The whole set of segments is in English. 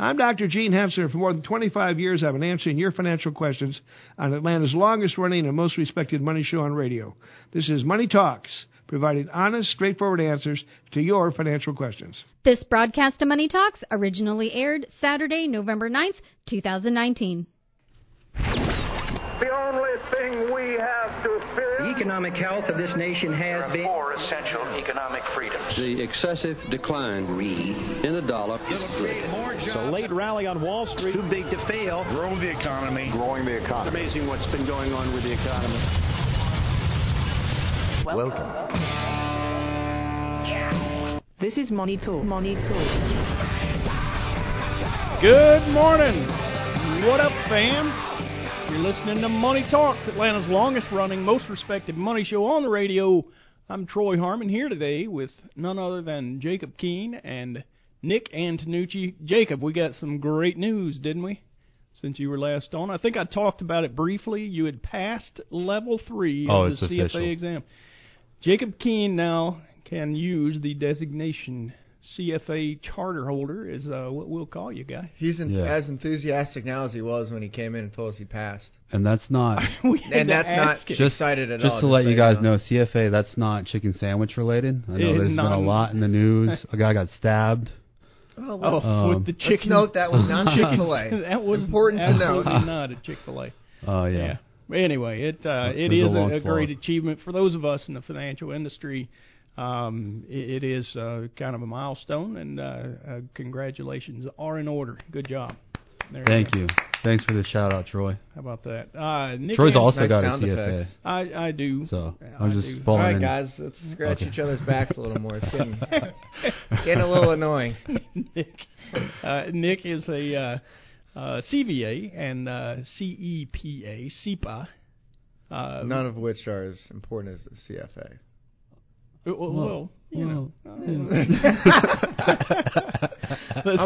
I'm Dr. Gene Henssler. For more than 25 years, I've been answering your financial questions on Atlanta's longest running and most respected money show on radio. This is Money Talks, providing honest, straightforward answers to your financial questions. This broadcast of Money Talks originally aired Saturday, November 9th, 2019. The only thing we have to fear. The economic health of this nation has been. Four essential economic freedoms. The excessive decline in the dollar. It's a late rally on Wall Street. Too big to fail. Grow the economy. Growing the economy. It's amazing what's been going on with the economy. Welcome. This is Money Talk. Money Talk. Good morning. What up, fam? You're listening to Money Talks, Atlanta's longest running, most respected money show on the radio. I'm Troy Harmon here today with none other than Jacob Keene and Nick Antonucci. Jacob, we got some great news, didn't we? Since you were last on, I think I talked about it briefly. You had passed level three oh, of the CFA official. exam. Jacob Keene now can use the designation CFA charter holder is uh, what we'll call you, guy. He's en- Yeah. as enthusiastic now as he was when he came in and told us he passed. And that's not We And that's not ask him. just excited at just all. to let so you guys know. know, CFA that's not chicken sandwich related. I know Eh, there's been a lot in the news. A guy got stabbed. Oh, Oh, well, Um, with the let's chicken. note that was not chicken- Chick-fil-A. That was Important to note. absolutely not a Chick Fil A. Oh Yeah. yeah. Anyway, it uh, it There's a a, great achievement for those of us in the financial industry. Um, it, it is uh, kind of a milestone, and uh, uh, congratulations are in order. Good job. There Thank go. you. Thanks for the shout out, Troy. How about that? Uh, Nick Troy's An- also Nice got a CFA. effects. I I do. So I I'm just do. All falling right, in. guys, let's scratch Okay. each other's backs a little more. It's getting, getting a little annoying. Nick, uh, Nick is a uh, uh, CVA and uh, CEPA, CEPA. Uh, None of which are as important as the CFA. Well, well, you know. I'm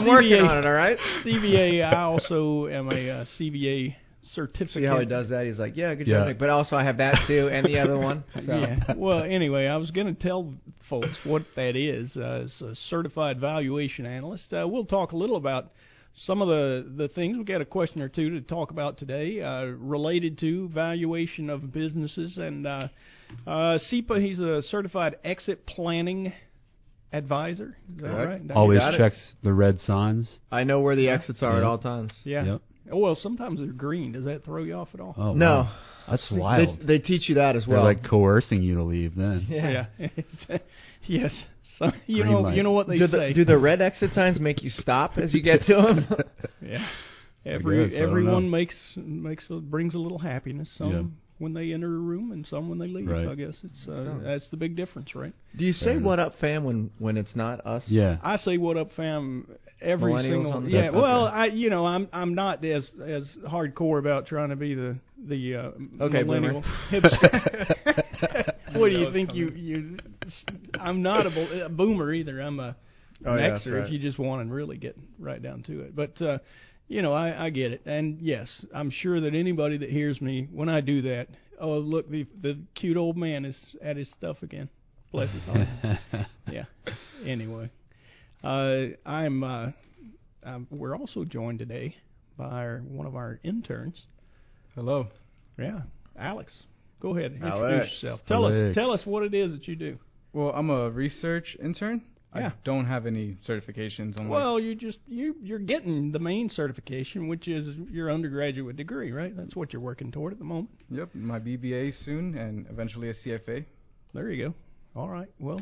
The working on it. All right. CVA. I also am a uh, CVA certificate. See how he does that? He's like, yeah, good Yeah. job. But also, I have that too, and the other one. So. Yeah. Well, anyway, I was going to tell folks what that is. Uh, it's a certified valuation analyst. Uh, we'll talk a little about some of the the things. We've got a question or two to talk about today uh, related to valuation of businesses and uh, CEPA. He's a certified exit planning advisor. Is that Correct. right? Did I Always got it. checks the red signs. I know where the exits are at all times. Yeah. Yep. Oh, well, sometimes they're green. Does that throw you off at all? Oh no, wow. that's wild. they, they teach you that as well. They're well. like coercing you to leave. Then yeah. yes. So, you Green know, light. you know what they Do say. the, do the red exit signs make you stop as you get to them? Yeah. Every guess, everyone makes makes a, brings a little happiness. Some Yeah. When they enter a room, and some when they leave. Right. I guess it's uh, So- that's the big difference, right? Do you say Fair "What up, fam" when when it's not us? yeah. I say what up, fam. Every single on yeah. Okay. Well, I you know I'm I'm not as as hardcore about trying to be the the uh, Okay, millennial. hipster. what do you think you you? I'm not a, bo- a boomer either. I'm a Oh, an yeah, Xer right. if you just want to really get right down to it. But uh, you know, I, I get it, and yes, I'm sure that anybody that hears me when I do that, oh look, the the cute old man is at his stuff again. Bless his heart. yeah. Anyway, uh, I'm. Uh, um, we're also joined today by our, one of our interns. Hello. Yeah, Alex. Go ahead, introduce Alex. yourself. Tell us, tell us what it is that you do. Well, I'm a research intern. Yeah. I don't have any certifications. I'm Well, you just you you're getting the main certification, which is your undergraduate degree, right? That's what you're working toward at the moment. yep, my BBA soon, and eventually a CFA. There you go. All right. Well,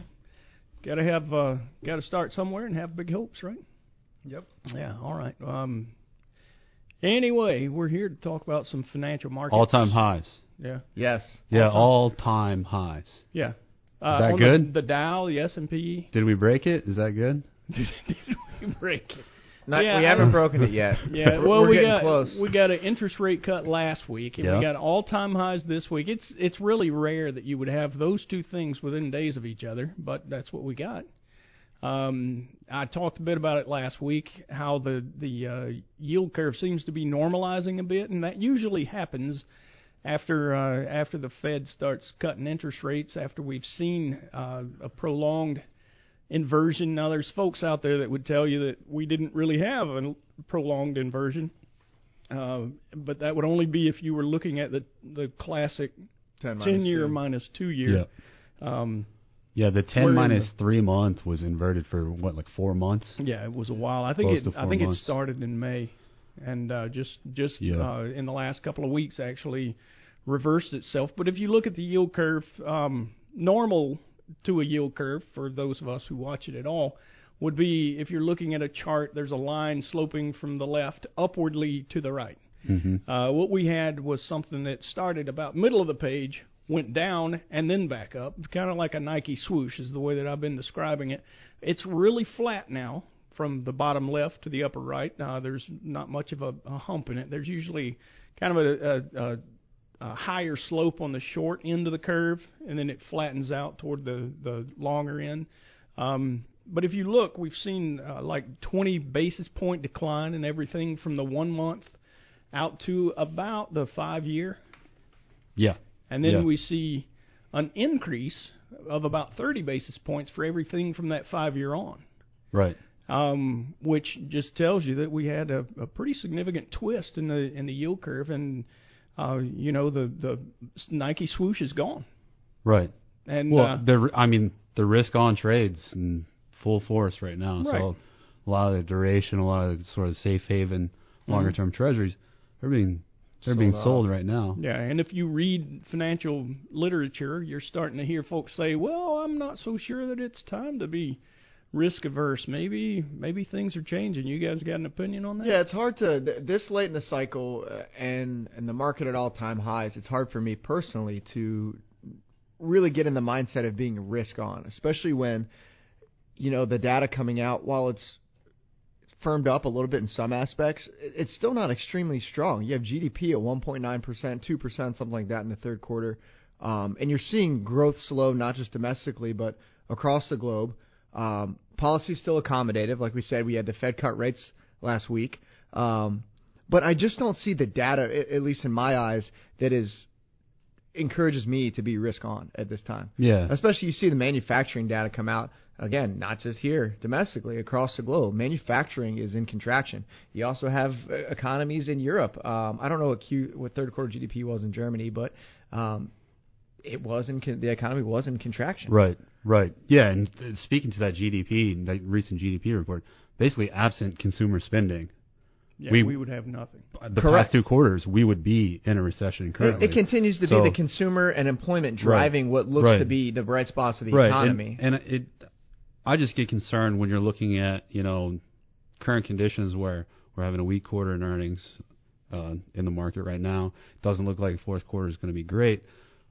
got to have uh, got to start somewhere and have big hopes, right? Yep. Yeah. All right. Um. Anyway, we're here to talk about some financial markets. All time highs. Yeah. Yes. Yeah, All-time. all time highs. Yeah. Uh, that good? The, the Dow, the S and P. Did we break it? Is that good? Did we break it? Not, Yeah, we haven't I- broken it yet. Yeah, We're- well, we're we getting got close. we got an interest rate cut last week, and Yeah. we got all time highs this week. It's it's really rare that you would have those two things within days of each other, but that's what we got. Um, I talked a bit about it last week, how the the uh, yield curve seems to be normalizing a bit, and that usually happens after uh, after the Fed starts cutting interest rates, after we've seen uh, a prolonged inversion. Now, there's folks out there that would tell you that we didn't really have a prolonged inversion, uh, but that would only be if you were looking at the the classic 10 minus 10 year two. minus two year. Yeah. Um, Yeah, the We're 10 minus the- 3 month was inverted for what like 4 months. Yeah, it was a while. I think Close it. I think months. it started in May, and uh, just just Yeah. uh, in the last couple of weeks actually reversed itself. But if you look at the yield curve, um, normal to a yield curve for those of us who watch it at all would be if you're looking at a chart. There's a line sloping from the left upwardly to the right. Mm-hmm. Uh, what we had was something that started about middle of the page, went down, and then back up, kind of like a Nike swoosh is the way that I've been describing it. It's really flat now from the bottom left to the upper right. Uh, there's not much of a, a hump in it. There's usually kind of a, a, a, a higher slope on the short end of the curve, and then it flattens out toward the, the longer end. Um, but if you look, we've seen uh, like 20 basis point decline in everything from the one month out to about the five year, Yeah. and then Yeah. we see an increase of about 30 basis points for everything from that five year on, Right. Um, which just tells you that we had a, a pretty significant twist in the in the yield curve, and uh, you know the the Nike swoosh is gone, Right. and Well, uh, the I mean the risk on trades in full force right now. Right. So a lot of the duration, a lot of the sort of safe haven, longer term treasuries, they're being they're being Sold off. sold right now. Yeah, and if you read financial literature, you're starting to hear folks say, "Well, I'm not so sure that it's time to be risk averse. Maybe maybe things are changing." You guys got an opinion on that? Yeah, it's hard to th- this late in the cycle uh, and and the market at all time highs. It's hard for me personally to really get in the mindset of being risk on, especially when you know the data coming out. While it's firmed up a little bit in some aspects, it's still not extremely strong. You have GDP at 1.9 percent, 2 percent, something like that in the third quarter, um, and you're seeing growth slow not just domestically but across the globe. Um, policy's still accommodative, like we said. We had the Fed cut rates last week, um, but I just don't see the data, at least in my eyes, that is encourages me to be risk on at this time. Yeah. Especially you see the manufacturing data come out again, not just here domestically across the globe. Manufacturing is in contraction. You also have uh, economies in Europe. Um, I don't know what Q what third quarter GDP was in Germany, but um, it was in con- the economy was in contraction. Right. Right. Yeah. And speaking to that GDP, that recent GDP report, basically absent consumer spending, yeah, we- we, would have nothing. the Correct. past two quarters we would be in a recession It, currently. it continues to So- be the consumer and employment driving what looks Right. to be the bright spots of the right. economy. And, and it, I just get concerned when you're looking at you know current conditions where we're having a weak quarter in earnings uh, in the market right now. It doesn't look like fourth quarter is going to be great.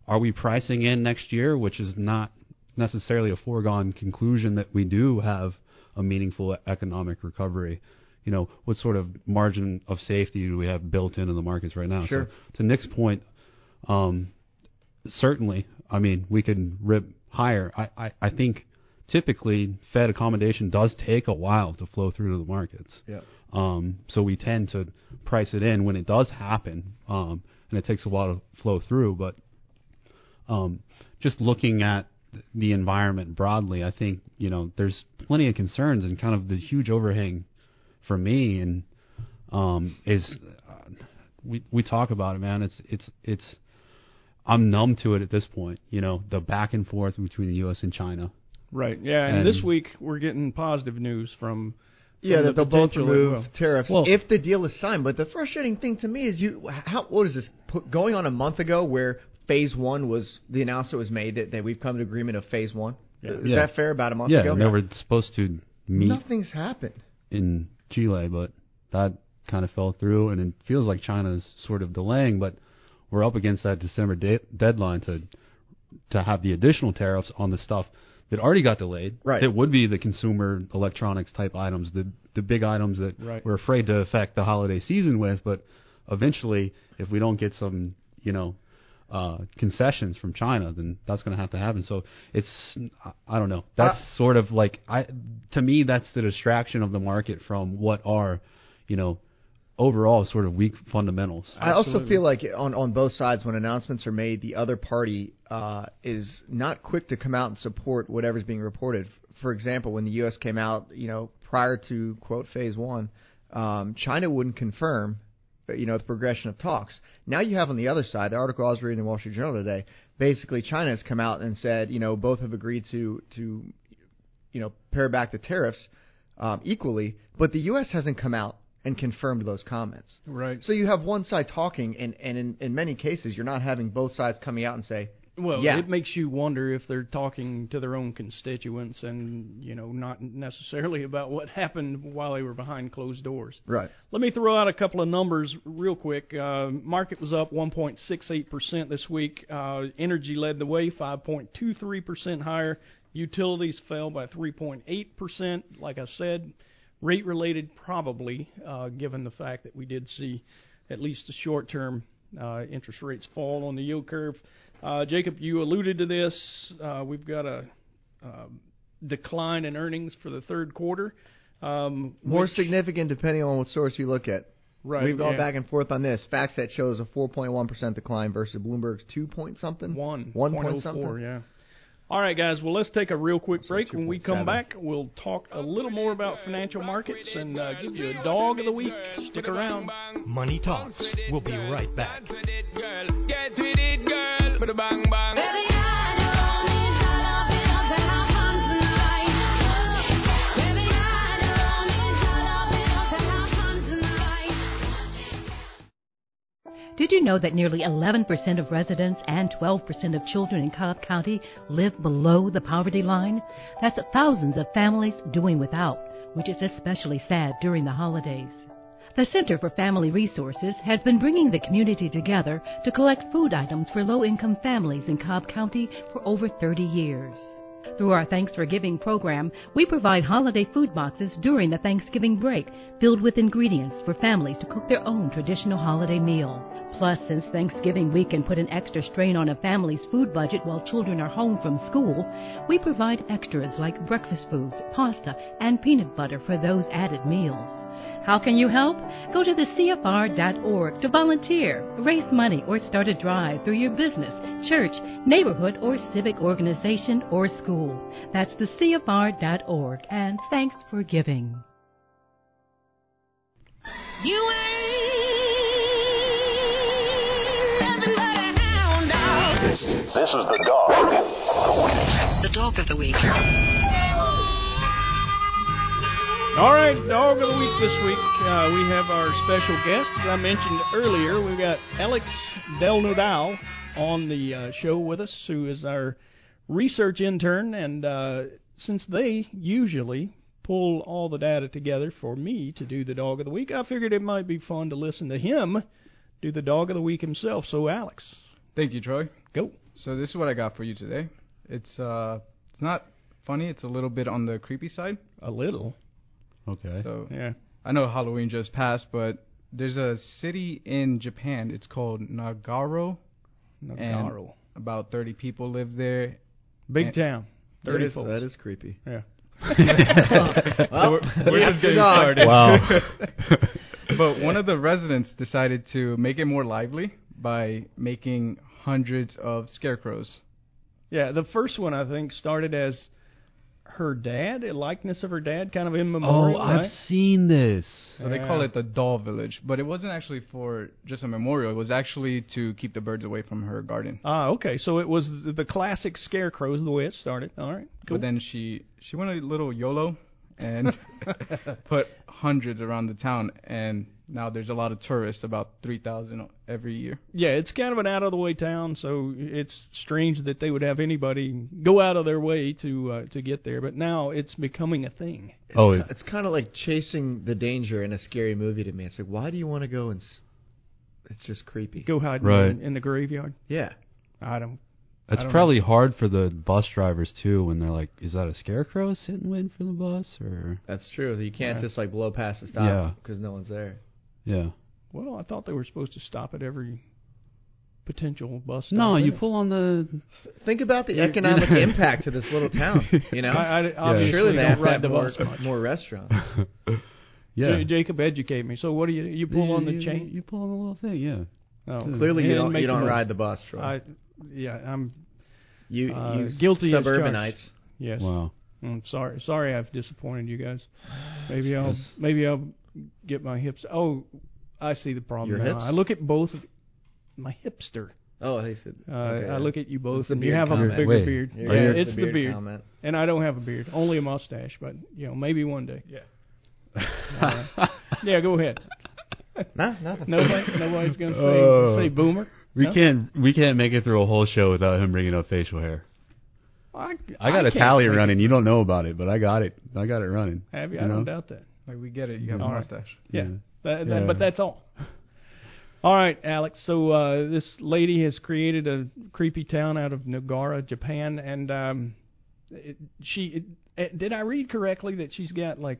Are we pricing in next year, which is not necessarily a foregone conclusion that we do have a meaningful economic recovery? You know, what sort of margin of safety do we have built into the markets right now? Sure. So to Nick's point, um, certainly, I mean, we can rip higher. I, I, I think typically Fed accommodation does take a while to flow through to the markets. Yeah. Um, so we tend to price it in when it does happen, um, and it takes a while to flow through. But um, just looking at the environment broadly, I think you know there's plenty of concerns and kind of the huge overhang for me and um, is uh, we we talk about it, man. It's it's it's I'm numb to it at this point. You know, the back and forth between the U.S. and China. Right. Yeah, and, And- this week we're getting positive news from. Yeah, from that the they'll both remove well. tariffs Well- if the deal is signed. But the frustrating thing to me is you, how what is this put, going on a month ago where phase one was the announcement was made that, that we've come to agreement of phase one. Is Yeah. that fair? About a month yeah, ago. and they were supposed to meet Nothing's happened. in Chile, but that kind of fell through, and it feels like China is sort of delaying. But we're up against that December de- deadline to to have the additional tariffs on the stuff that already got delayed. Right. It would be the consumer electronics type items, the the big items that Right. we're afraid to affect the holiday season with. But eventually, if we don't get some, you know, uh, concessions from China, then that's going to have to happen. So it's, I- I don't know. That's sort of like I, to me, that's the distraction of the market from what are, you know, overall sort of weak fundamentals. I also feel like on on both sides, when announcements are made, the other party uh, is not quick to come out and support whatever's being reported for example, when the U.S. came out, you know, prior to quote phase one, um, China wouldn't confirm, uh, you know, the progression of talks. Now you have on the other side, the article I was reading in the Wall Street Journal today, basically China has come out and said, you know, both have agreed to to, you know, pare back the tariffs um, equally, but the U.S. hasn't come out and confirmed those comments. Right. So you have one side talking, and and in, in many cases, you're not having both sides coming out and say, Well, yeah, it makes you wonder if they're talking to their own constituents and, you know, not necessarily about what happened while they were behind closed doors. right. Let me throw out a couple of numbers real quick. Uh, market was up 1.68% this week. Uh, energy led the way, 5.23% higher. Utilities fell by 3.8%. Like I said, rate related probably, uh, given the fact that we did see at least the short term uh, interest rates fall on the yield curve. Uh, Jacob, you alluded to this. Uh, we've got a um decline in earnings for the third quarter. Um, More which- significant depending on what source you look at. Right, We've gone yeah. back and forth on this. FactSet shows a 4.1% decline versus Bloomberg's 2 point something. One. One point point oh something. yeah. All right, guys. Well, let's take a real quick break. When we come back, we'll talk a little more about financial markets and uh, give you a dog of the week. Stick around. Money Talks. We'll be right back. Get with it, girl. With a bang bang. Did you know that nearly 11% of residents and 12% of children in Cobb County live below the poverty line? That's thousands of families doing without, which is especially sad during the holidays. The Center for Family Resources has been bringing the community together to collect food items for low income families in Cobb County for over 30 years. Through our Thanks for Giving program, we provide holiday food boxes during the Thanksgiving break filled with ingredients for families to cook their own traditional holiday meal. Plus, since Thanksgiving week can put an extra strain on a family's food budget while children are home from school, we provide extras like breakfast foods, pasta, and peanut butter for those added meals. How can you help? Go to the CFR.org to volunteer, raise money, or start a drive through your business, church, neighborhood, or civic organization or school. That's the CFR.org, and thanks for giving. You ain't nothing but a hound dog. This is, this is the dog of the week. The dog of the week. All right, dog of the week this week. Uh, we have our special guest. As I mentioned earlier, we've got Alex Del Nodal on the uh, show with us, who is our research intern. And uh, since they usually pull all the data together for me to do the dog of the week, I figured it might be fun to listen to him do the dog of the week himself. So, Alex, Thank you, Troy. go. So this is what I got for you today. It's uh, it's not funny. It's a little bit on the creepy side. A little. Okay. So Yeah. I know Halloween just passed, but there's a city in Japan. It's called Nagaro. Nagaro. About 30 people live there. Big And- town. 30 is, folks. that is creepy. Yeah. Well, we're, we're just getting started. Wow. but one of the residents decided to make it more lively by making hundreds of scarecrows. Yeah, the first one I think started as her dad, a likeness of her dad, kind of in memorial. oh, memorial. I've right? seen this. So they call it the doll village, but it wasn't actually for just a memorial. It was actually to keep the birds away from her garden. Ah, okay. So it was the classic scarecrows, the way it started. All right, cool. But then she she went a little YOLO and put hundreds around the town, and now there's a lot of tourists, about three thousand every year. yeah, it's kind of an out of the way town, so it's strange that they would have anybody go out of their way to uh, to get there. But now it's becoming a thing. It's Oh, ki- it's kind of like chasing the danger in a scary movie to me. It's like, why do you want to go and? S- it's just creepy. Go hide Right. in, in the graveyard. Yeah. I don't. I It's don't probably hard for the bus drivers too when they're like, "Is that a scarecrow sitting waiting for the bus?" Or That's true. You can't Yeah. just like blow past the stop Yeah. because no one's there. yeah. Well, I thought they were supposed to stop at every potential bus. Stop. No, you eh? pull on the. Think about the You- you economic impact to this little town. You know, I, I obviously surely they don't have to ride have the more, bus much. more restaurants. Yeah. J- Jacob, educate me. So what do you you pull on the You- chain? You pull on the little thing. Yeah. Oh, Clearly, you don't you don't ride the bus. Troy. I, yeah, I'm you uh, you guilty as suburbanites. charged. Yes. Wow. I'm sorry. Sorry, I've disappointed you guys. Maybe I'll maybe I'll get my hips. Oh, I see the problem Your now. hips? I look at both. Of, my hipster. Oh, he said. Uh, okay. I look at you both, and you beard have a comment. bigger Wait, beard. Yeah, it's the the beard beard, comment. and I don't have a beard, only a mustache. But you know, maybe one day. Yeah. yeah, go ahead. No, nothing. Nobody, nobody's gonna say Oh. say boomer. We No? can't we can't make it through a whole show without him bringing up facial hair. I, I got a tally make it. running. You don't know about it, but I got it. I got it running. Have you? You I don't know? doubt that. Like we get it. You have All a right. mustache. Yeah. Yeah. That, that, Yeah. But that's all. All right, Alex. So uh, this lady has created a creepy town out of Nagara, Japan, and um, it, she it, did I read correctly that she's got like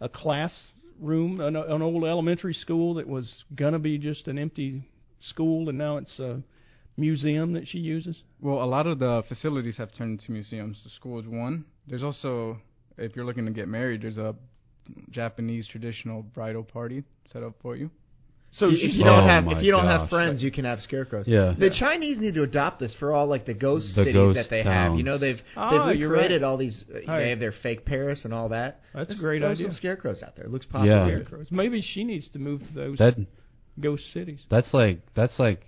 a classroom, an, an old elementary school that was gonna be just an empty school, and now it's a museum that she uses. Well, a lot of the facilities have turned into museums. The school is one. There's also, if you're looking to get married, there's a Japanese traditional bridal party set up for you. So if you don't Oh have if you don't have friends, you can have scarecrows. Yeah. The Chinese need to adopt this for all like the ghost The cities ghost that they have. You know, they've Ah, they've you're recreated right. all these. Uh, Right. They have their fake Paris and all that. That's a Just great throw idea. Some scarecrows out there. It looks Yeah. popular. Scarecrows. Maybe she needs to move to those That ghost cities. that's like that's like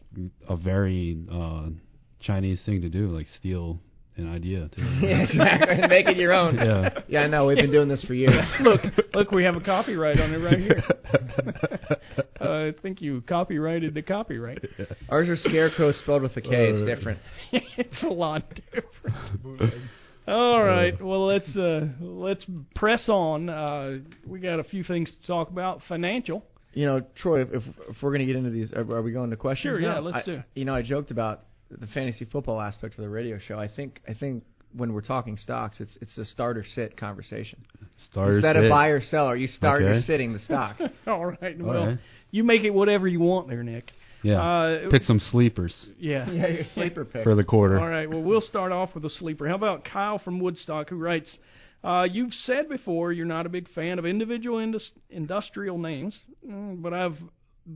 a very uh, Chinese thing to do, like steal an idea. Too. yeah, exactly. Make it your own. Yeah. Yeah, I know. We've been doing this for years. look, look, we have a copyright on it right here. uh, I think you copyrighted the copyright. Ours are scarecrows spelled with a K. It's different. it's a lot different. All right, well let's uh, let's press on. Uh, we got a few things to talk about. Financial. You know, Troy, if, if we're going to get into these, are, are we going to questions? Sure, yeah, let's I- do. You know, I joked about the fantasy football aspect of the radio show. I think, I think when we're talking stocks, it's it's a starter sit conversation. Starter Instead sit. of buy or sell, are you start or Okay. sitting the stock? All right, All well right. you make it whatever you want there, Nick. Yeah. Uh, Pick some sleepers Yeah. yeah, your sleeper pick. for the quarter. All right. Well, we'll start off with a sleeper. How about Kyle from Woodstock, who writes, uh, "You've said before you're not a big fan of individual indus- industrial names, mm, but I've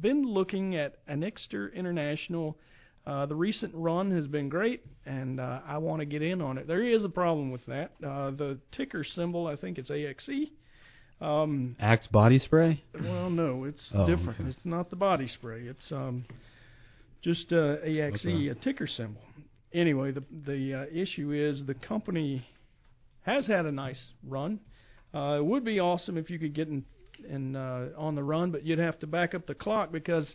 been looking at Anixter International. Uh, the recent run has been great, and uh, I want to get in on it. There is a problem with that. Uh, the ticker symbol, I think it's AXE. Um, Axe body spray. well, no, it's Oh, different. okay. It's not the body spray. It's um, just uh, AXE, Okay. a ticker symbol. Anyway, the the uh, issue is the company has had a nice run. Uh, it would be awesome if you could get in, in uh, on the run, but you'd have to back up the clock because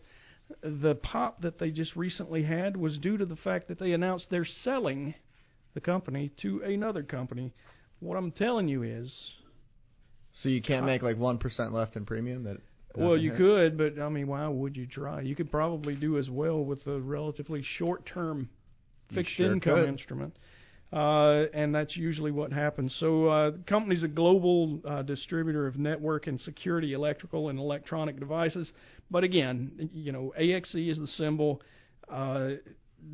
the pop that they just recently had was due to the fact that they announced they're selling the company to another company. What I'm telling you is, So you can't make like one percent left in premium. That Well, you hit? could, but I mean, why would you try? You could probably do as well with a relatively short-term fixed sure income could. instrument, uh, and that's usually what happens. So, uh, the company's a global uh, distributor of network and security electrical and electronic devices. But again, you know, AXE is the symbol. Uh,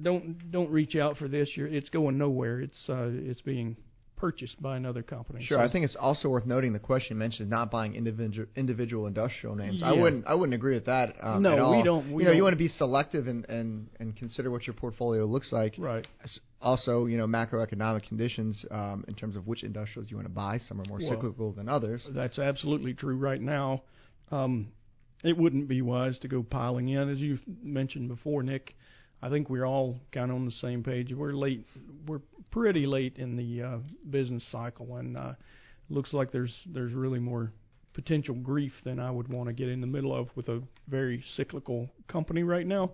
don't don't reach out for this. You're, it's going nowhere. It's uh, it's being purchased by another company. Sure, So- I think it's also worth noting the question mentions not buying individual individual industrial names. I wouldn't I wouldn't agree with that. Um, No, at we don't- we you know, you don't. want to be selective and, and and consider what your portfolio looks like. Right. Also, you know, macroeconomic conditions um, in terms of which industrials you want to buy. Some are more Well, cyclical than others. That's absolutely true right now. Um, it wouldn't be wise to go piling in, as you mentioned before, Nick. I think we're all kind of on the same page. We're late. We're pretty late in the uh, business cycle, and uh, looks like there's there's really more potential grief than I would want to get in the middle of with a very cyclical company right now.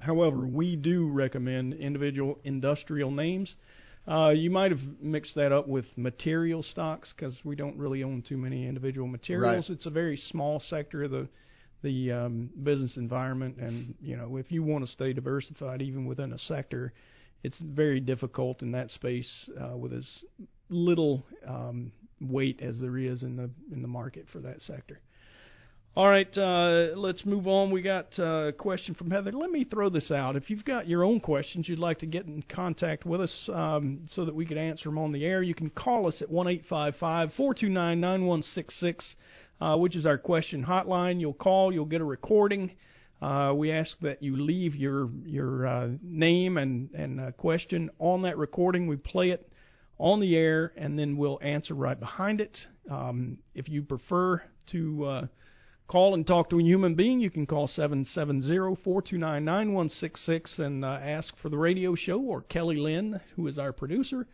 However, we do recommend individual industrial names. Uh, you might have mixed that up with material stocks because we don't really own too many individual materials. Right. It's a very small sector of the the um, business environment, and you know if you want to stay diversified even within a sector, it's very difficult in that space uh, with as little um, weight as there is in the in the market for that sector. All right, uh, let's move on. We got uh, a question from Heather. Let me throw this out. If you've got your own questions you'd like to get in contact with us um, so that we could answer them on the air, you can call us at 1 429 9166, uh, which is our question hotline. You'll call, you'll get a recording. Uh, we ask that you leave your your uh, name and and uh, question on that recording. We play it on the air, and then we'll answer right behind it. Um, if you prefer to uh, call and talk to a human being, you can call 770-429-9166 and uh, ask for the radio show or Kelly Lynn, who is our producer.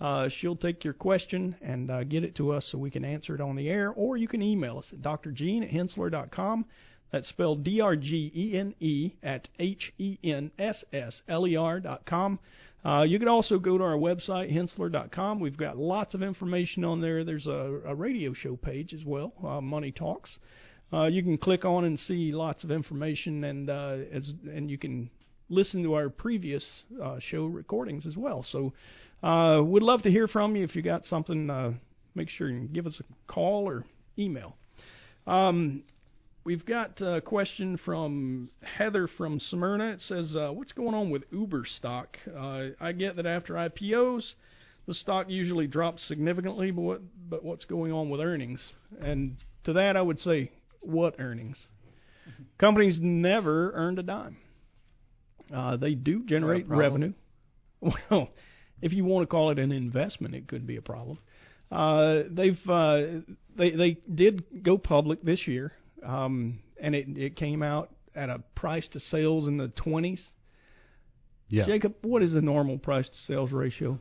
Uh, she'll take your question and uh, get it to us so we can answer it on the air, or you can email us at drgene at henssler.com. That's spelled D-R-G-E-N-E at H-E-N-S-S-L-E-R dot com. Uh, you can also go to our website, henssler.com. We've got lots of information on there. There's a, a radio show page as well, uh, Money Talks. Uh, you can click on and see lots of information, and uh, as and you can listen to our previous uh, show recordings as well. So, uh, we'd love to hear from you. If you got something, uh, make sure you give us a call or email. Um, We've got a question from Heather from Smyrna. It says, uh, "What's going on with Uber stock? Uh, I get that after IPOs, the stock usually drops significantly, but what, but what's going on with earnings?" And to that, I would say, "What earnings? Companies never earned a dime. Uh, they do generate revenue. Well, if you want to call it an investment, it could be a problem. Uh, they've uh, they they did go public this year um, and it it came out at a price to sales in the twenties. Yeah. Jacob, what is the normal price to sales ratio?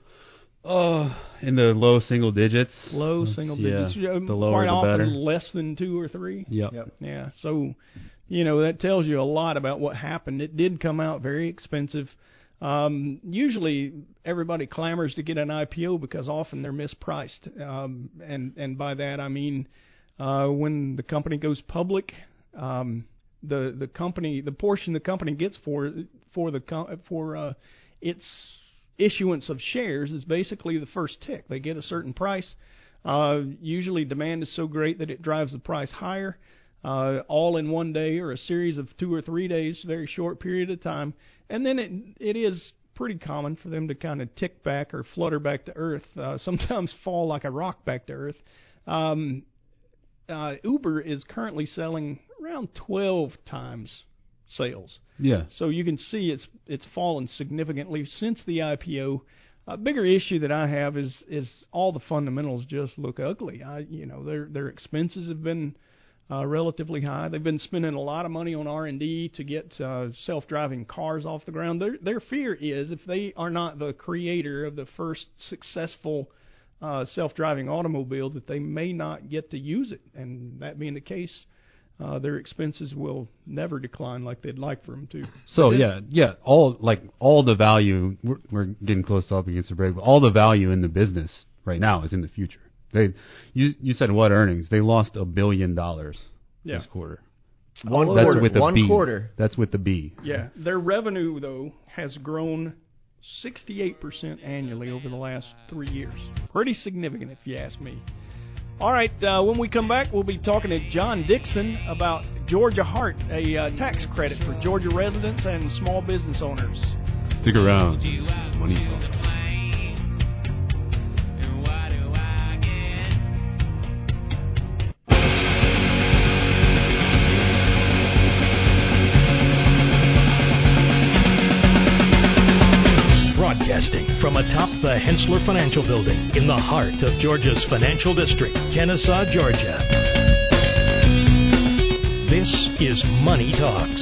Uh, in the low single digits. Low single yeah, digits. Uh, The lower Quite the often better. less than two or three. Yep. Yep. Yeah. So, you know, that tells you a lot about what happened. It did come out very expensive. Um, usually, everybody clamors to get an IPO because often they're mispriced, um, and and by that I mean uh, when the company goes public, um, the the company the portion the company gets for for the for uh, its issuance of shares is basically the first tick. They get a certain price. Uh, usually, demand is so great that it drives the price higher, uh, all in one day or a series of two or three days, very short period of time, and then it it is pretty common for them to kind of tick back or flutter back to earth. Uh, sometimes fall like a rock back to earth. Um, uh, Uber is currently selling around 12 times sales. Yeah. So you can see it's it's fallen significantly since the IPO. A bigger issue that I have is is all the fundamentals just look ugly. I you know their their expenses have been uh, relatively high. They've been spending a lot of money on R and D to get uh, self-driving cars off the ground. Their their fear is if they are not the creator of the first successful uh, self-driving automobile, that they may not get to use it. And that being the case, uh, Uh, their expenses will never decline like they'd like for them to. So yeah, yeah, all like all the value. We're, we're getting close up against the break, but all the value in the business right now is in the future. They, you you said what earnings? They lost a billion dollars Yeah. this quarter. One That's quarter. with a One B. quarter. That's with the B. Yeah, their revenue though has grown 68% annually over the last three years. Pretty significant, if you ask me. All right, uh, when we come back, we'll be talking to John Dixon about Georgia Heart, a uh, tax credit for Georgia residents and small business owners. Stick around. Money talks. Atop the Henssler Financial Building in the heart of Georgia's financial district, Kennesaw, Georgia. This is Money Talks.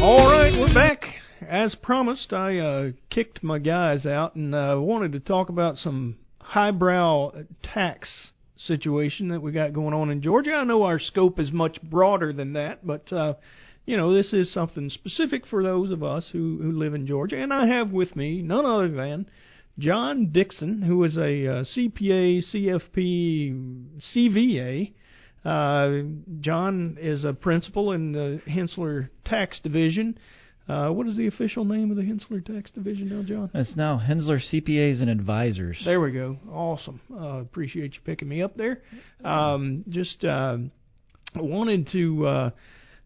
All right, we're back. As promised, I uh, kicked my guys out and uh, wanted to talk about some highbrow tax situation that we got going on in Georgia. I know our scope is much broader than that, but uh, you know this is something specific for those of us who who live in Georgia. And I have with me none other than John Dixon, who is a uh, CPA, CFP, CVA. Uh, John is a principal in the Henssler Tax Division. Uh, what is the official name of the Henssler Tax Division now, John? It's now Henssler CPAs and Advisors. There we go. Awesome. Uh, appreciate you picking me up there. Um, just uh, wanted to uh,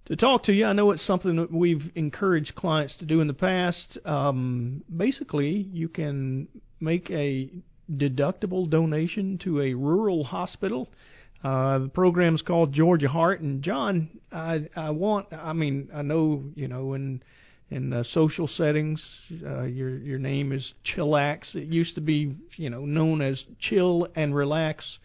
to talk to you. I know it's something that we've encouraged clients to do in the past. Um, basically, you can make a deductible donation to a rural hospital. Uh, the program's called Georgia Heart, and John, I I want. I mean, I know you know, and in uh, social settings. Uh, your your name is Chillax. It used to be you know known as Chill and Relax.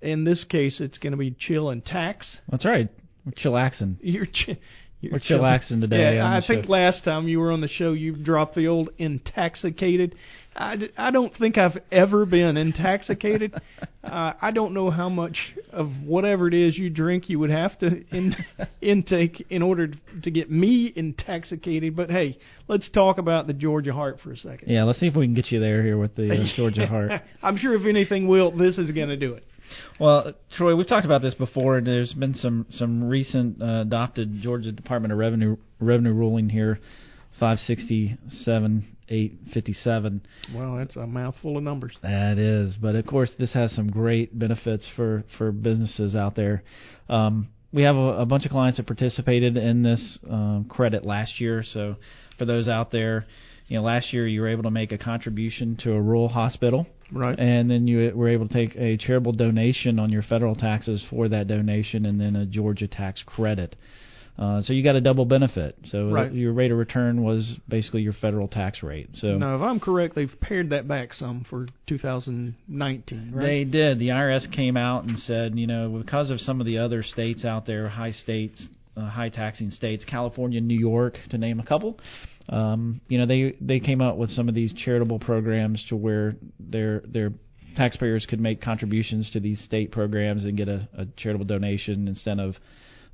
In this case, it's going to be Chill and Tax. That's right. We're chillaxing. You're chi- you're We're chillaxing today. Yeah, I think show. last time you were on the show, you dropped the old intoxicated. I, I don't think I've ever been intoxicated. uh, I don't know how much of whatever it is you drink you would have to in, intake in order to get me intoxicated. But hey, let's talk about the Georgia Heart for a second. Yeah, let's see if we can get you there here with the uh, Georgia Heart. I'm sure if anything will, this is going to do it. Well, Troy, we've talked about this before, and there's been some some recent uh, adopted Georgia Department of Revenue revenue ruling here, 567 857. Well, that's a mouthful of numbers. That is, but of course, this has some great benefits for for businesses out there. Um, we have a, a bunch of clients that participated in this um, credit last year. So, for those out there, you know, last year you were able to make a contribution to a rural hospital, Right. and then you were able to take a charitable donation on your federal taxes for that donation, and then a Georgia tax credit. Uh, so you got a double benefit. So Right. your rate of return was basically your federal tax rate. So Now, if I'm correct, they've pared that back some for 2019, right? They did. The IRS came out and said, you know, because of some of the other states out there, high states, uh, high taxing states, California, New York, to name a couple, um, you know, they they came out with some of these charitable programs to where their their taxpayers could make contributions to these state programs and get a, a charitable donation instead of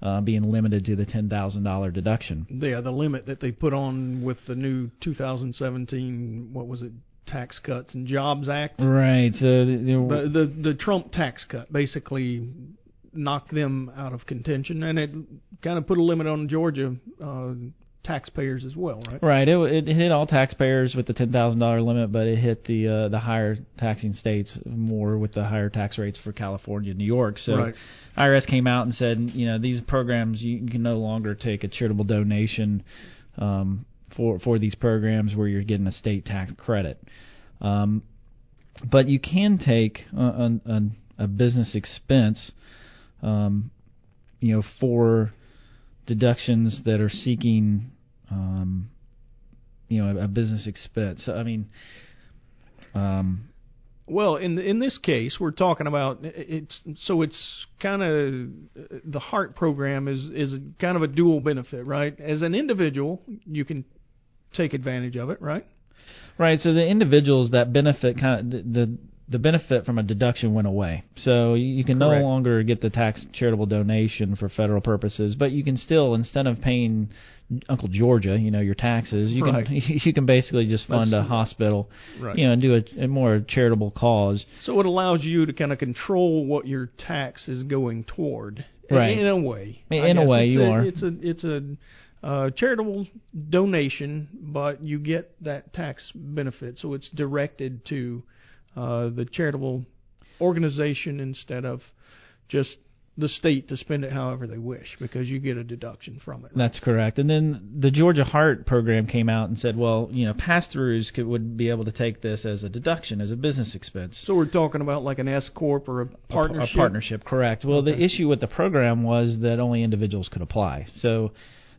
uh, being limited to the ten thousand dollar deduction. Yeah, the limit that they put on with the new 2017, what was it, Tax Cuts and Jobs Act. Right. So the, The the, the Trump tax cut basically knocked them out of contention, and it kind of put a limit on Georgia uh, taxpayers as well, right? Right. It, it hit all taxpayers with the ten thousand dollar limit, but it hit the uh, the higher taxing states more with the higher tax rates for California, and New York. So Right. IRS came out and said, you know, these programs you can no longer take a charitable donation um, for for these programs where you're getting a state tax credit. Um, but you can take a, a, a business expense, um, you know, for deductions that are seeking, um, you know, a, a business expense. I mean, um, Well, in in this case, we're talking about it's so it's kind of the heart program is is kind of a dual benefit, right? As an individual, you can take advantage of it, right? Right. So the individuals that benefit kind of the, the the benefit from a deduction went away. So you you can Correct. no longer get the tax charitable donation for federal purposes, but you can still instead of paying Uncle Georgia, you know, your taxes, you Right. can you can basically just fund That's- a hospital, Right. you know, and do a, a more charitable cause. So it allows you to kind of control what your tax is going toward, in- Right. in a way. In- in a way, you a, are. It's a it's a uh, charitable donation, but you get that tax benefit, so it's directed to uh, the charitable organization instead of just the state to spend it however they wish, because you get a deduction from it. That's correct. And then the Georgia Heart program came out and said, well, you know, pass-throughs could, would be able to take this as a deduction, as a business expense. So we're talking about like an S corp or a partnership. A partnership, correct. Well, the issue with the program was that only individuals could apply. So,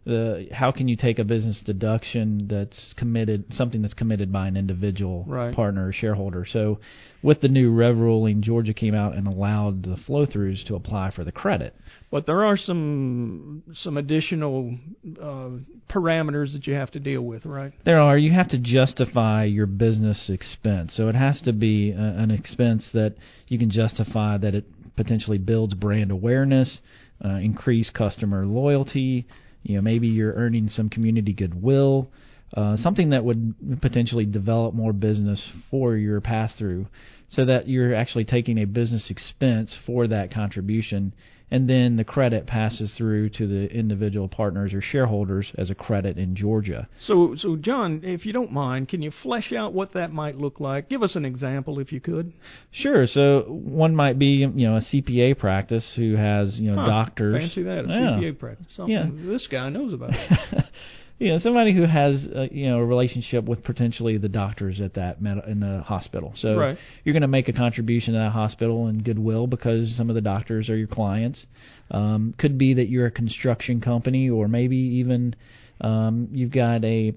the how can you take a business deduction that's committed, something that's committed by an individual Right. partner or shareholder? So, with the new rev ruling, Georgia came out and allowed the flow-throughs to apply for the credit. But there are some some additional uh, parameters that you have to deal with, right? There are. You have to justify your business expense. So it has to be a, an expense that you can justify that it potentially builds brand awareness, uh, increase customer loyalty. You know, maybe you're earning some community goodwill, uh, something that would potentially develop more business for your pass through, so that you're actually taking a business expense for that contribution. And then the credit passes through to the individual partners or shareholders as a credit in Georgia. So, so John, if you don't mind, can you flesh out what that might look like? Give us an example, if you could. Sure. So one might be, you know, a CPA practice who has, you know, Huh, doctors. Fancy that, a Yeah. CPA practice. Something this guy knows about. you know, somebody who has, uh, you know, a relationship with potentially the doctors at that med- in the hospital. So Right. you're going to make a contribution to that hospital and goodwill because some of the doctors are your clients. Um, could be that you're a construction company or maybe even Um, you've got a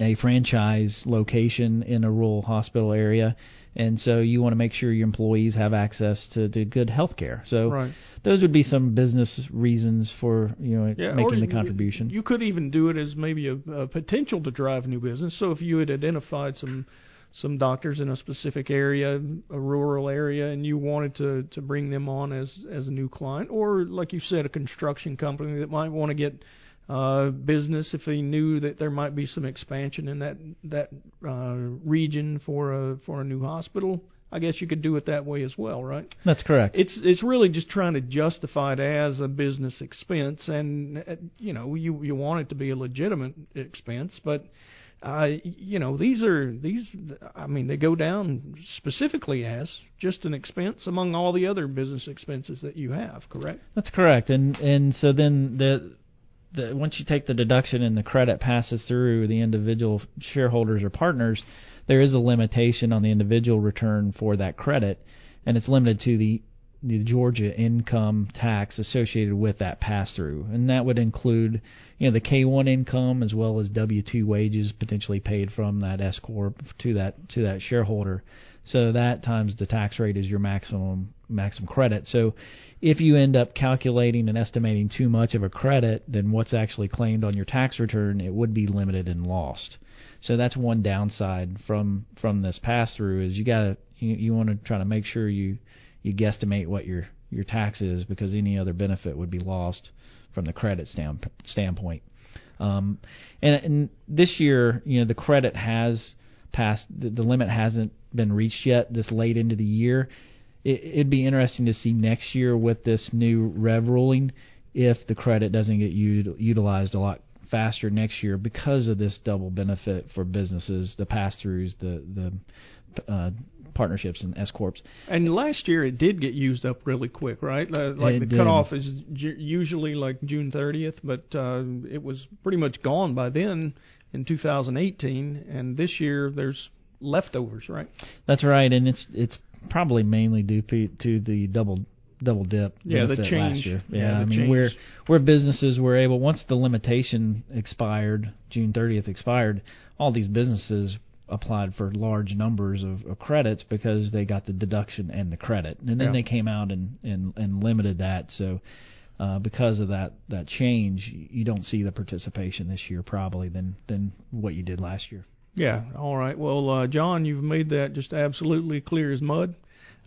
a franchise location in a rural hospital area, and so you want to make sure your employees have access to, to good health care. So Right. those would be some business reasons for you know Yeah, making the you- contribution. You could even do it as maybe a, a potential to drive new business. So if you had identified some some doctors in a specific area, a rural area, and you wanted to to bring them on as as a new client, or like you said, a construction company that might want to get uh, business if they knew that there might be some expansion in that that uh, region for a for a new hospital. I guess you could do it that way as well, right? That's correct. It's it's really just trying to justify it as a business expense, and uh, you know you you want it to be a legitimate expense, but uh, you know these are these. I mean they go down specifically as just an expense among all the other business expenses that you have. Correct? That's correct. And and so then the the once you take the deduction and the credit passes through the individual shareholders or partners, there is a limitation on the individual return for that credit, and it's limited to the the Georgia income tax associated with that pass through, and that would include you know the K1 income as well as W2 wages potentially paid from that S corp to that to that shareholder. So that times the tax rate is your maximum maximum credit. So if you end up calculating and estimating too much of a credit than what's actually claimed on your tax return, it would be limited and lost. So that's one downside from from this pass through is you gotta you, you want to try to make sure you you guesstimate what your your tax is because any other benefit would be lost from the credit stand, standpoint. Um, and, and this year, you know, the credit has passed the, the limit hasn't been reached yet this late into the year. It, it'd be interesting to see next year with this new rev ruling if the credit doesn't get util- utilized a lot faster next year because of this double benefit for businesses, the pass throughs, the the uh, partnerships and S corps. And last year it did get used up really quick, right? Uh, like It the did. cutoff is ju- usually like June 30th, but uh, it was pretty much gone by then in 2018. And this year there's leftovers, right? That's right, and it's it's probably mainly due to the double double dip Yeah, the change. last year. Yeah, Yeah, the I mean change. where where businesses were able once the limitation expired, June 30th expired, all these businesses applied for large numbers of, of credits because they got the deduction and the credit, and then Yeah. they came out and and, and limited that. So. Uh, because of that that change, you don't see the participation this year probably than than what you did last year. Yeah. All right. Well, uh, John, you've made that just absolutely clear as mud.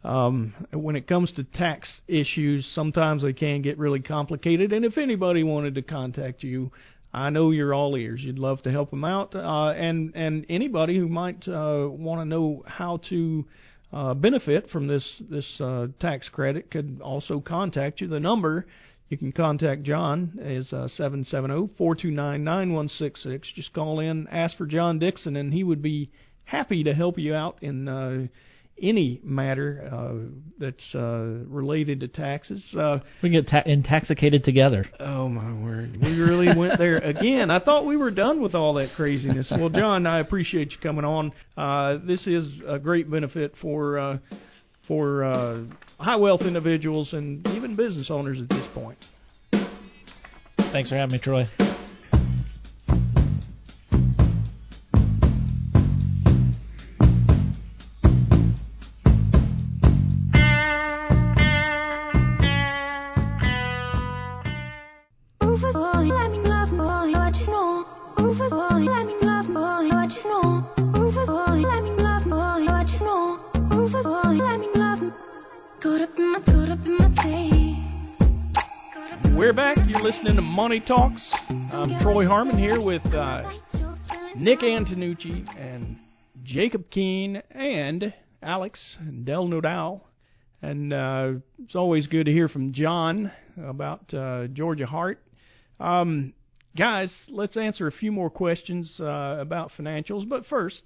Um, when it comes to tax issues, sometimes they can get really complicated. And if anybody wanted to contact you, I know you're all ears. You'd love to help them out. Uh, and and anybody who might uh, want to know how to uh, benefit from this this uh, tax credit could also contact you. The number you can contact John is uh, 770-429-9166. Just call in, ask for John Dixon, and he would be happy to help you out in uh, any matter uh, that's uh, related to taxes. Uh, We can get ta- intoxicated together. Oh my word! We really went there again. I thought we were done with all that craziness. Well, John, I appreciate you coming on. Uh, this is a great benefit for uh, for uh, high wealth individuals and even business owners at this point. Thanks for having me, Troy. Money Talks. I'm Troy Harmon here with uh, Nick Antonucci and Jacob Keene and Alex and Del Nodal. And uh, it's always good to hear from John about uh, Georgia Heart. Um, guys, let's answer a few more questions uh, about financials. But first,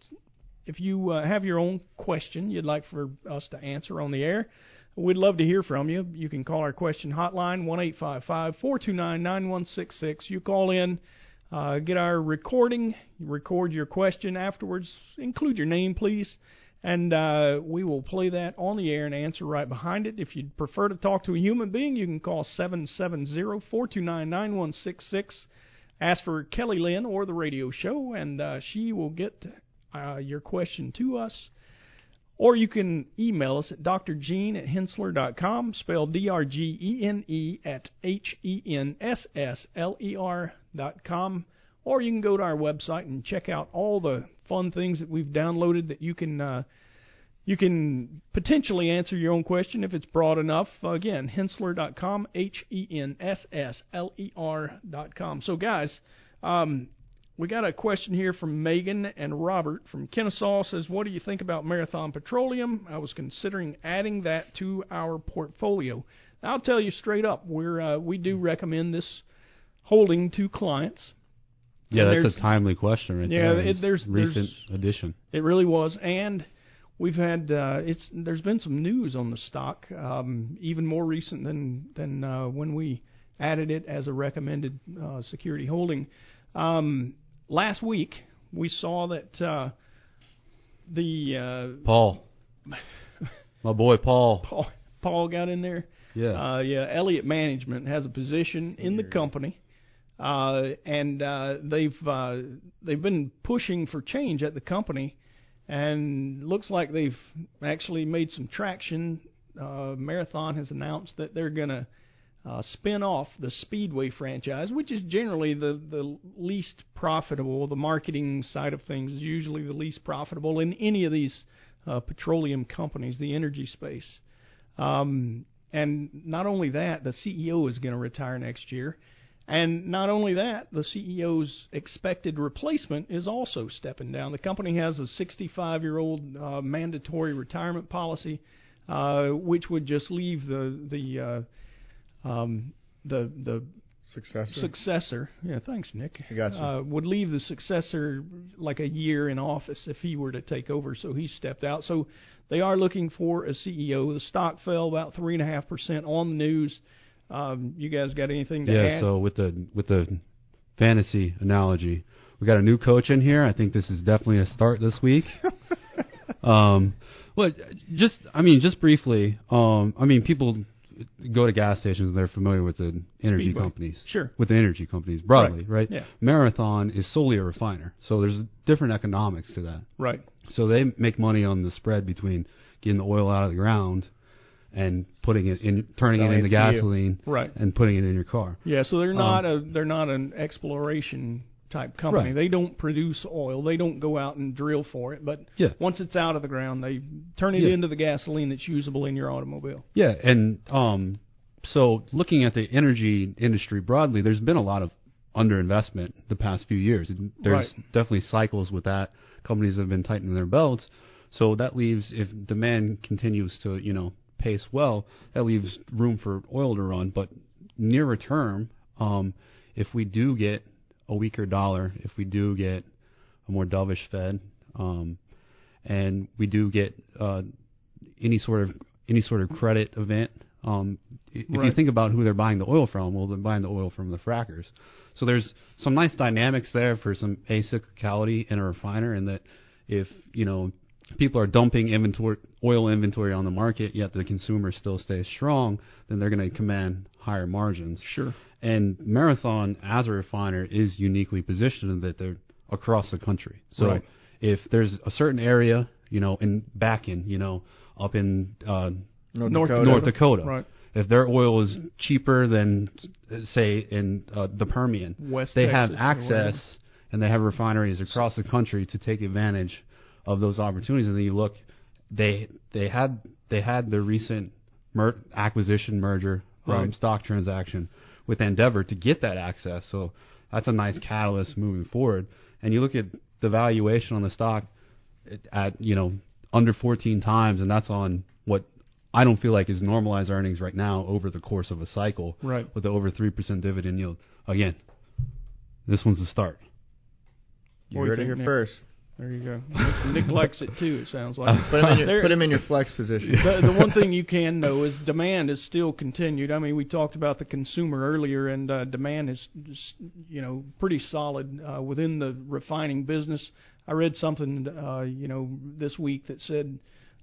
if you uh, have your own question you'd like for us to answer on the air, we'd love to hear from you. You can call our question hotline one eight five five four two nine nine one six six. You call in, uh, get our recording, record your question afterwards. Include your name, please, and uh, we will play that on the air and answer right behind it. If you'd prefer to talk to a human being, you can call seven seven zero four two nine nine one six six. ask for Kelly Lynn or the radio show, and uh, she will get uh, your question to us. Or you can email us at drgene at henssler.com, spelled D-R-G-E-N-E at H-E-N-S-S-L-E-R dot com. Or you can go to our website and check out all the fun things that we've downloaded that you can uh, you can potentially answer your own question if it's broad enough. Again, henssler.com, H-E-N-S-S-L-E-R.com. So, guys, um, we got a question here from Megan and Robert from Kennesaw. Says, "What do you think about Marathon Petroleum? I was considering adding that to our portfolio." I'll tell you straight up, we're uh, we do recommend this holding to clients. Yeah, And that's a timely question right yeah, there. It's there's- recent there's- addition. It really was, and we've had uh, it's there's been some news on the stock, um, even more recent than than uh, when we added it as a recommended uh, security holding. Um, last week we saw that uh, the uh, Paul, my boy Paul. Paul Paul got in there. Yeah. Uh, yeah, Elliott Management has a position in the company, uh, and uh, they've uh, they've been pushing for change at the company, and looks like they've actually made some traction. Uh, Marathon has announced that they're going to uh, spin off the Speedway franchise, which is generally the the least profitable. The marketing side of things is usually the least profitable in any of these uh, petroleum companies, the energy space. Um, and not only that, the CEO is going to retire next year. And not only that, the CEO's expected replacement is also stepping down. The company has a 65 year old uh, mandatory retirement policy, uh, which would just leave the the uh, um, the the Successor. successor. Yeah, thanks, Nick. I got you. Uh, would leave the successor like a year in office if he were to take over. So he stepped out. So they are looking for a CEO. The stock fell about three and a half percent on the news. Um, you guys got anything to Yeah, add? so with the with the fantasy analogy, we got a new coach in here. I think this is definitely a start this week. um, well, just I mean, just briefly, um, I mean, people go to gas stations and they're familiar with the energy Speedway. companies. Sure. With the energy companies broadly, Right. right? Yeah. Marathon is solely a refiner, so there's different economics to that. Right. So they make money on the spread between getting the oil out of the ground and putting it in, turning it into you. gasoline, Right. and putting it in your car. Yeah, so they're Um, not a they're not an exploration type company. Right. They don't produce oil. They don't go out and drill for it. But Yeah. once it's out of the ground, they turn it Yeah. into the gasoline that's usable in your automobile. Yeah, and um, so looking at the energy industry broadly, there's been a lot of underinvestment the past few years. There's Right. definitely cycles with that. Companies have been tightening their belts, so that leaves if demand continues to you know pace well, that leaves room for oil to run. But nearer term, um, if we do get a weaker dollar, if we do get a more dovish Fed, um, and we do get uh, any sort of any sort of credit event. Um, if you think about who they're buying the oil from, well, they're buying the oil from the frackers. So there's some nice dynamics there for some acyclicality in a refiner, in that if you know people are dumping inventory, oil inventory on the market, yet the consumer still stays strong, then they're going to command higher margins. Sure. And Marathon, as a refiner, is uniquely positioned in that they're across the country. So Right. if there's a certain area, you know, in back in, you know, up in uh, North North Dakota. North Dakota, Right. if their oil is cheaper than, uh, say, in uh, the Permian, West they Texas have or access and they have refineries across the country to take advantage of those opportunities. And then you look, they they had they had the recent mer- acquisition merger um, Right. stock transaction with Andeavor to get that access. So that's a nice catalyst moving forward. And you look at the valuation on the stock at you know under 14 times, and that's on what I don't feel like is normalized earnings right now over the course of a cycle. Right. With the over three percent dividend yield. Again, this one's the start. You What heard it here Nick? first. There you go. Nick, Nick likes it too. It sounds like. Put him in your, There- put him in your flex position. the, the one thing you can know is demand is still continued. I mean, we talked about the consumer earlier, and uh, demand is, just, you know, pretty solid uh, within the refining business. I read something, uh, you know, this week that said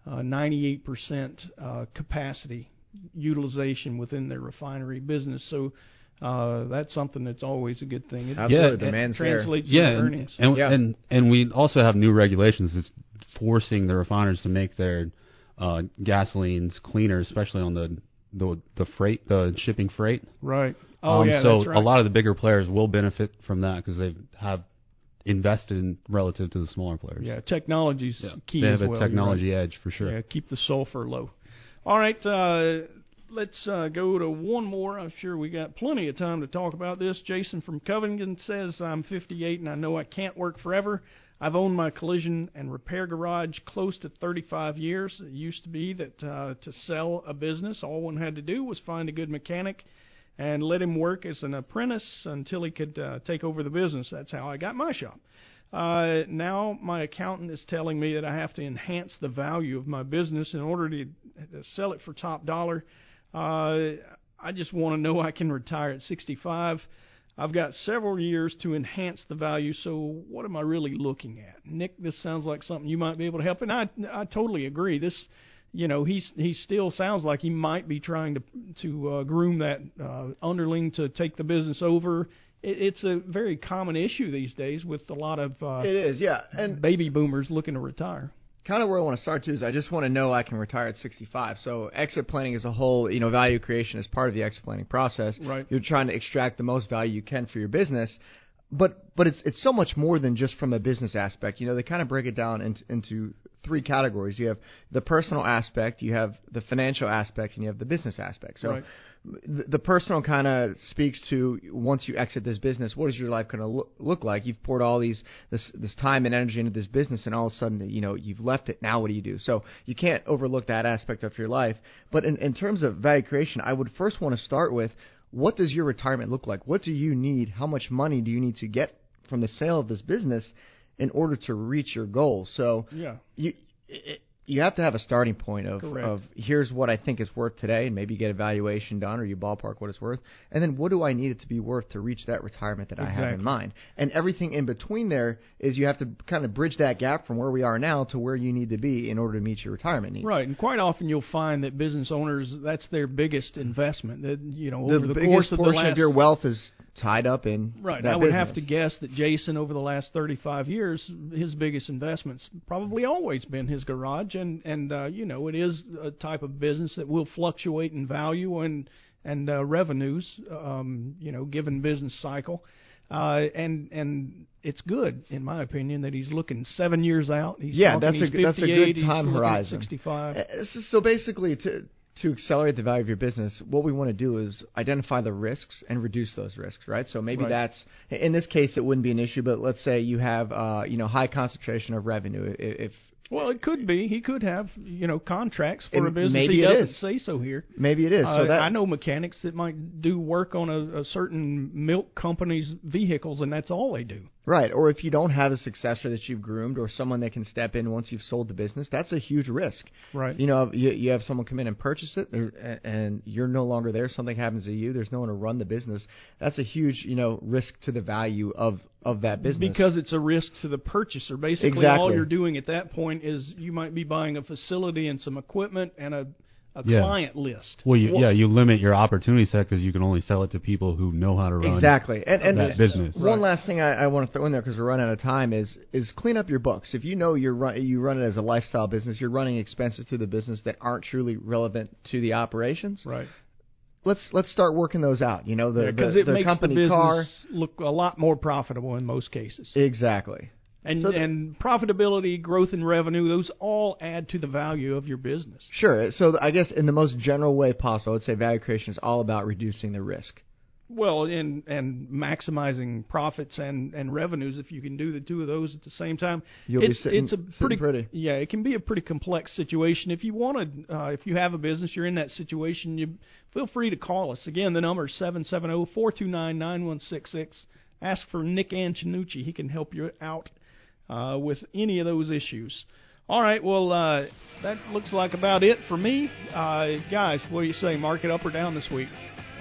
uh, 98% uh, capacity utilization within their refinery business. So uh, that's something that's always a good thing. It Absolutely, it demand's translates yeah, into and, earnings. and, Yeah. and and we also have new regulations that's forcing the refiners to make their uh, gasolines cleaner, especially on the the the freight, the shipping freight. right. Oh um, yeah, so that's right. a lot of the bigger players will benefit from that because they have invested in relative to the smaller players. Yeah, technology's key they as have a well. you're technology right. edge for sure. Yeah, keep the sulfur low. All right, uh, let's uh, go to one more. I'm sure we got plenty of time to talk about this. Jason from Covington says, I'm 58 and I know I can't work forever. I've owned my collision and repair garage close to 35 years. It used to be that uh, to sell a business, all one had to do was find a good mechanic and let him work as an apprentice until he could uh, take over the business. That's how I got my shop. Uh, now my accountant is telling me that I have to enhance the value of my business in order to, to sell it for top dollar. Uh, I just want to know I can retire at 65. I've got several years to enhance the value, so what am I really looking at? Nick, this sounds like something you might be able to help, and I I totally agree. This, you know, he's he still sounds like he might be trying to to uh, groom that uh, underling to take the business over. It, it's a very common issue these days with a lot of uh, It is, yeah. And baby boomers looking to retire. Kind of where I want to start too is I just want to know I can retire at 65. So exit planning as a whole, you know, value creation is part of the exit planning process. Right. You're trying to extract the most value you can for your business, but but it's it's so much more than just from a business aspect. You know, they kind of break it down into, into three categories. You have the personal aspect, you have the financial aspect, and you have the business aspect. So Right. the, the personal kind of speaks to once you exit this business, what is your life going to look, look like? You've poured all these this this time and energy into this business, and all of a sudden, you know, you've left it. Now, what do you do? So you can't overlook that aspect of your life. But in, in terms of value creation, I would first want to start with what does your retirement look like? What do you need? How much money do you need to get from the sale of this business in order to reach your goal? So Yeah. you it, you have to have a starting point of, Correct. of here's what I think it's worth today, and maybe you get a valuation done or you ballpark what it's worth, and then what do I need it to be worth to reach that retirement that I have in mind? And everything in between there is you have to kind of bridge that gap from where we are now to where you need to be in order to meet your retirement needs. Right, and quite often you'll find that business owners that's their biggest investment. That you know The over the biggest course of the portion last of your wealth is tied up in Right. I would business. have to guess that Jason, over the last 35 years, his biggest investments probably always been his garage, and and uh, you know it is a type of business that will fluctuate in value and and uh, revenues, um, you know, given business cycle. Uh, and and it's good, in my opinion, that he's looking seven years out. He's yeah, talking that's a that's a good time horizon. 65. Uh, so- So basically, to to accelerate the value of your business, what we want to do is identify the risks and reduce those risks, right? So maybe Right. that's in this case it wouldn't be an issue, but let's say you have uh, you know high concentration of revenue. If Well, it could be. He could have, you know, contracts for And a business. maybe he it doesn't is. say so here. maybe it is, Uh, so that I know mechanics that might do work on a, a certain milk company's vehicles, and that's all they do. Right, or if you don't have a successor that you've groomed, or someone that can step in once you've sold the business, that's a huge risk. Right. You know, you, you have someone come in and purchase it, and you're no longer there. Something happens to you. There's no one to run the business. That's a huge, you know, risk to the value of of that business. Because it's a risk to the purchaser. Basically, all you're doing at that point is you might be buying a facility and some equipment and a, a Yeah. client list. Well, you, yeah, you limit your opportunity set because you can only sell it to people who know how to run Exactly, and and that business. One last thing I, I want to throw in there because we're running out of time is is clean up your books. If you know you're run, you run it as a lifestyle business, you're running expenses through the business that aren't truly relevant to the operations. Right. Let's let's start working those out. You know, the Because the, it the makes company the business car. look a lot more profitable in most cases. Exactly. And So the- and profitability, growth in revenue, those all add to the value of your business. Sure. So I guess in the most general way possible, I would say value creation is all about reducing the risk. Well, and and maximizing profits and and revenues. If you can do the two of those at the same time, You'll be sitting- it's a pretty, pretty. yeah. It can be a pretty complex situation. If you want to, uh, if you have a business, you're in that situation. You feel free to call us. Again, the number is seven seven zero four two nine nine one six six. Ask for Nick Antonucci. He can help you out uh, with any of those issues. All right, well, uh, that looks like about it for me. Uh, guys, what do you say? Mark it up or down this week?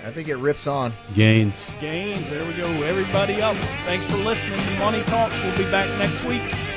I think it rips on. Gains. Gains. There we go. Everybody up. Thanks for listening to Money Talks. We'll be back next week.